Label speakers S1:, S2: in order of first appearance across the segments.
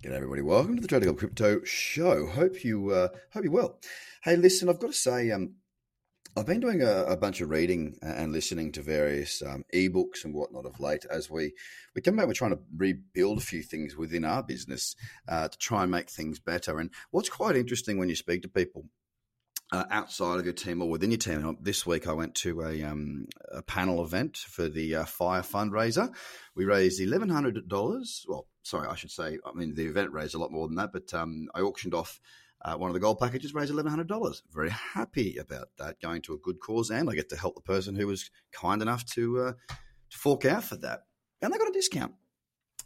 S1: G'day everybody. Welcome to the Trading Crypto Show. Hope you uh, hope you're well. Hey, listen, I've got to say, um, I've been doing a, a, bunch of reading and listening to various um, ebooks and whatnot of late as we we come back. We're trying to rebuild a few things within our business uh, to try and make things better. And what's quite interesting when you speak to people uh, outside of your team or within your team. This week, I went to a, um, a panel event for the uh, Fire fundraiser. We raised eleven hundred dollars. Well, sorry, I should say. I mean, the event raised a lot more than that, but um, I auctioned off. Uh, one of the gold packages raised eleven hundred dollars. Very happy about that, going to a good cause, and I get to help the person who was kind enough to uh, to fork out for that, and they got a discount.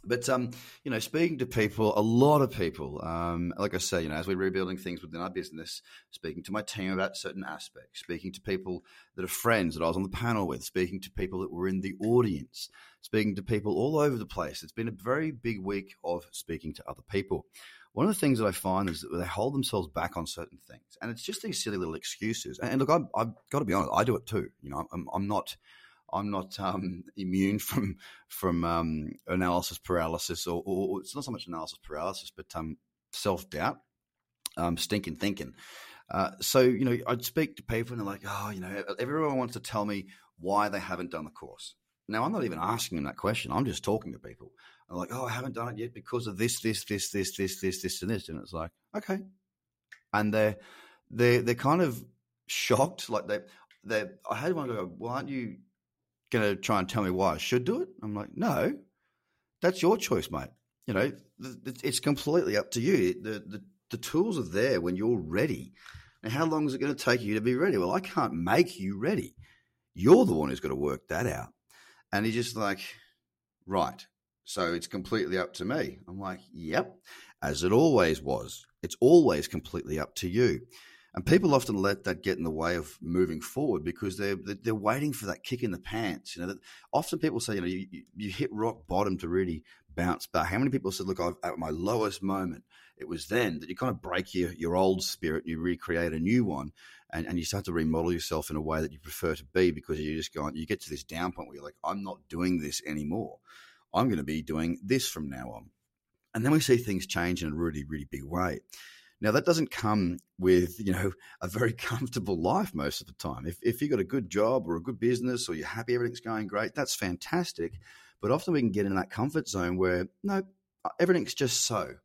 S1: But um, you know, speaking to people, a lot of people, um, like I say, you know, as we're rebuilding things within our business, speaking to my team about certain aspects, speaking to people that are friends that I was on the panel with, speaking to people that were in the audience, speaking to people all over the place. It's been a very big week of speaking to other people. One of the things that I find is that they hold themselves back on certain things, and it's just these silly little excuses. And look, I've, I've got to be honest, I do it too. You know, I'm, I'm not I'm not um, immune from from um, analysis paralysis, or, or, it's not so much analysis paralysis, but um, self doubt, um, stinking thinking. Uh, so you know, I'd speak to people and they're like, "Oh, you know, everyone wants to tell me why they haven't done the course." Now, I'm not even asking them that question. I'm just talking to people. I'm like, "Oh, I haven't done it yet because of this, this, this, this, this, this, this, and this," and it's like, okay, and they're they're they're kind of shocked, like they they. I had one go, "Why aren't you?" Going to try and tell me why I should do it? I'm like, no, that's your choice, mate. You know, it's completely up to you. The, the, the tools are there when you're ready. Now, how long is it going to take you to be ready? Well, I can't make you ready. You're the one who's got to work that out. And he's just like, right. So it's completely up to me. I'm like, yep, as it always was. It's always completely up to you. And people often let that get in the way of moving forward because they're they're waiting for that kick in the pants. You know, often people say, you know, you, you hit rock bottom to really bounce back. How many people said, look, I've, at my lowest moment, it was then that you kind of break your, your old spirit, and you recreate a new one, and, and you start to remodel yourself in a way that you prefer to be because you just go, you get to this down point where you're like, I'm not doing this anymore. I'm going to be doing this from now on. And then we see things change in a really, really big way. Now that doesn't come with you know a very comfortable life most of the time. If if you've got a good job or a good business or you're happy everything's going great, that's fantastic. But often we can get in that comfort zone where no, uh, everything's just so.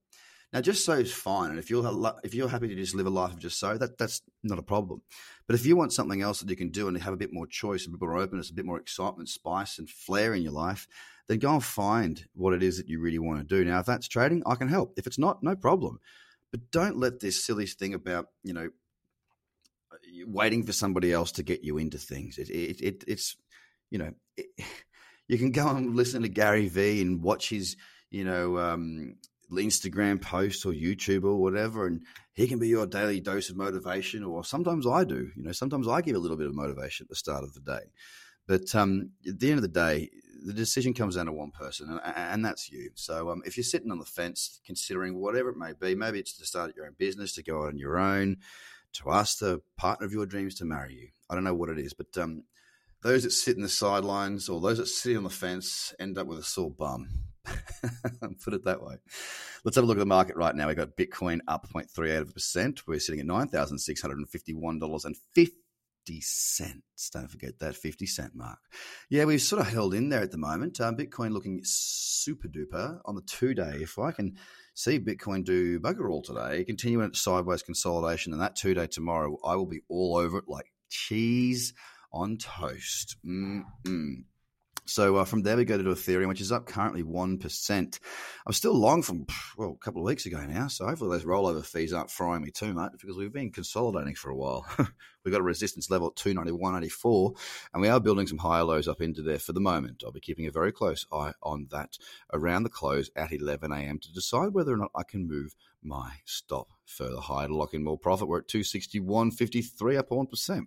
S1: Now, just so is fine, and if you're if you're happy to just live a life of just so, that that's not a problem. But if you want something else that you can do and have a bit more choice, a bit more openness, a bit more excitement, spice, and flair in your life, then go and find what it is that you really want to do. Now, if that's trading, I can help. If it's not, no problem. But don't let this silly thing about, you know, waiting for somebody else to get you into things. It, it, it it's, you know, it, you can go and listen to Gary Vee and watch his, you know, um, Instagram post or YouTube or whatever, and he can be your daily dose of motivation. Or sometimes I do. You know, sometimes I give a little bit of motivation at the start of the day. But um, at the end of the day, the decision comes down to one person, and, and that's you. So um, if you're sitting on the fence, considering whatever it may be, maybe it's to start your own business, to go out on your own, to ask the partner of your dreams to marry you. I don't know what it is, but um, those that sit in the sidelines or those that sit on the fence end up with a sore bum. Put it that way. Let's have a look at the market right now. We've got Bitcoin up 0.38%. We're sitting at $9,651.50 50 cents. Don't forget that 50 cent mark. Yeah, we've sort of held in there at the moment. Um, Bitcoin looking super duper on the two day. If I can see Bitcoin do bugger all today, continuing its sideways consolidation, and that two day tomorrow, I will be all over it like cheese on toast. Mm-mm. So uh, from there, we go to Ethereum, which is up currently 1%. I'm still long from, well, a couple of weeks ago now. So hopefully those rollover fees aren't frying me too much because we've been consolidating for a while. we've got a resistance level at 291.84 and we are building some higher lows up into there for the moment. I'll be keeping a very close eye on that around the close at 11 a.m. to decide whether or not I can move my stop further higher to lock in more profit. We're at 261.53, up 1%.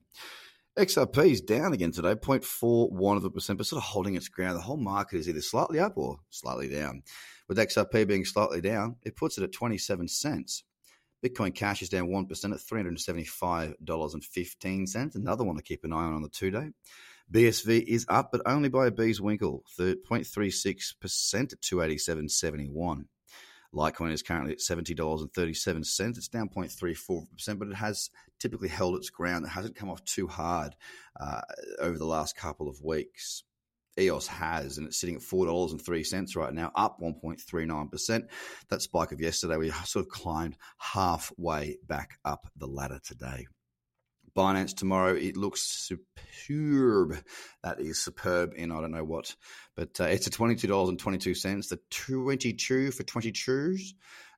S1: XRP is down again today, 0.41 of a percent, but sort of holding its ground. The whole market is either slightly up or slightly down. With XRP being slightly down, it puts it at 27 cents. Bitcoin Cash is down 1% at $375.15. Another one to keep an eye on on the two day. BSV is up, but only by a bee's winkle, 0.36% at 287.71. Litecoin is currently at $70.37. It's down 0.34%, but it has typically held its ground. It hasn't come off too hard uh, over the last couple of weeks. EOS has, and it's sitting at $4.03 right now, up 1.39%. That spike of yesterday, we sort of climbed halfway back up the ladder today. Binance tomorrow, it looks superb. That is superb in I don't know what, but uh, it's at $22.22. The 22 for 22s,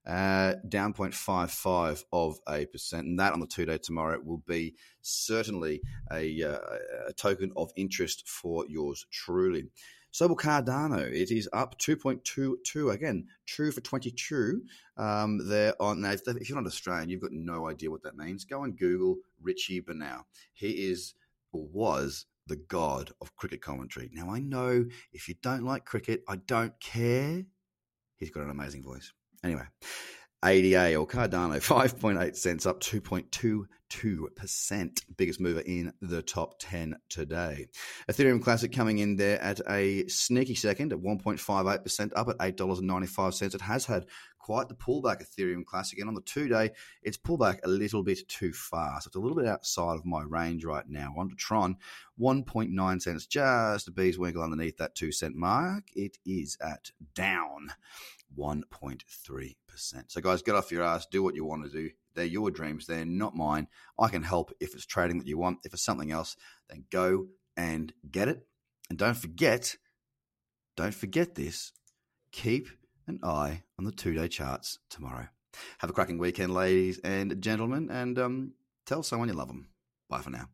S1: uh, down 0.55 of a percent. And that on the two day tomorrow will be certainly a, uh, a token of interest for yours truly. Sobel Cardano, it is up 2.22. Again, true for 22. Um, there on now, if, you're not Australian, you've got no idea what that means. Go and Google Richie Benaud. He is or was the god of cricket commentary. Now, I know if you don't like cricket, I don't care. He's got an amazing voice. Anyway, ADA or Cardano, 5.8 cents, up 2.22%. Biggest mover in the top 10 today. Ethereum Classic coming in there at a sneaky second at 1.58%, up at $8.95. It has had quite the pullback, Ethereum Classic. And on the two day, it's pulled back a little bit too far. So it's a little bit outside of my range right now. On to Tron, 1.9 cents, just a bee's wiggle underneath that two cent mark. It is at down 1.3%. So, guys, get off your ass, do what you want to do. They're your dreams, they're not mine. I can help if it's trading that you want. If it's something else, then go and get it. And don't forget, don't forget this keep an eye on the two day charts tomorrow. Have a cracking weekend, ladies and gentlemen, and um, tell someone you love them. Bye for now.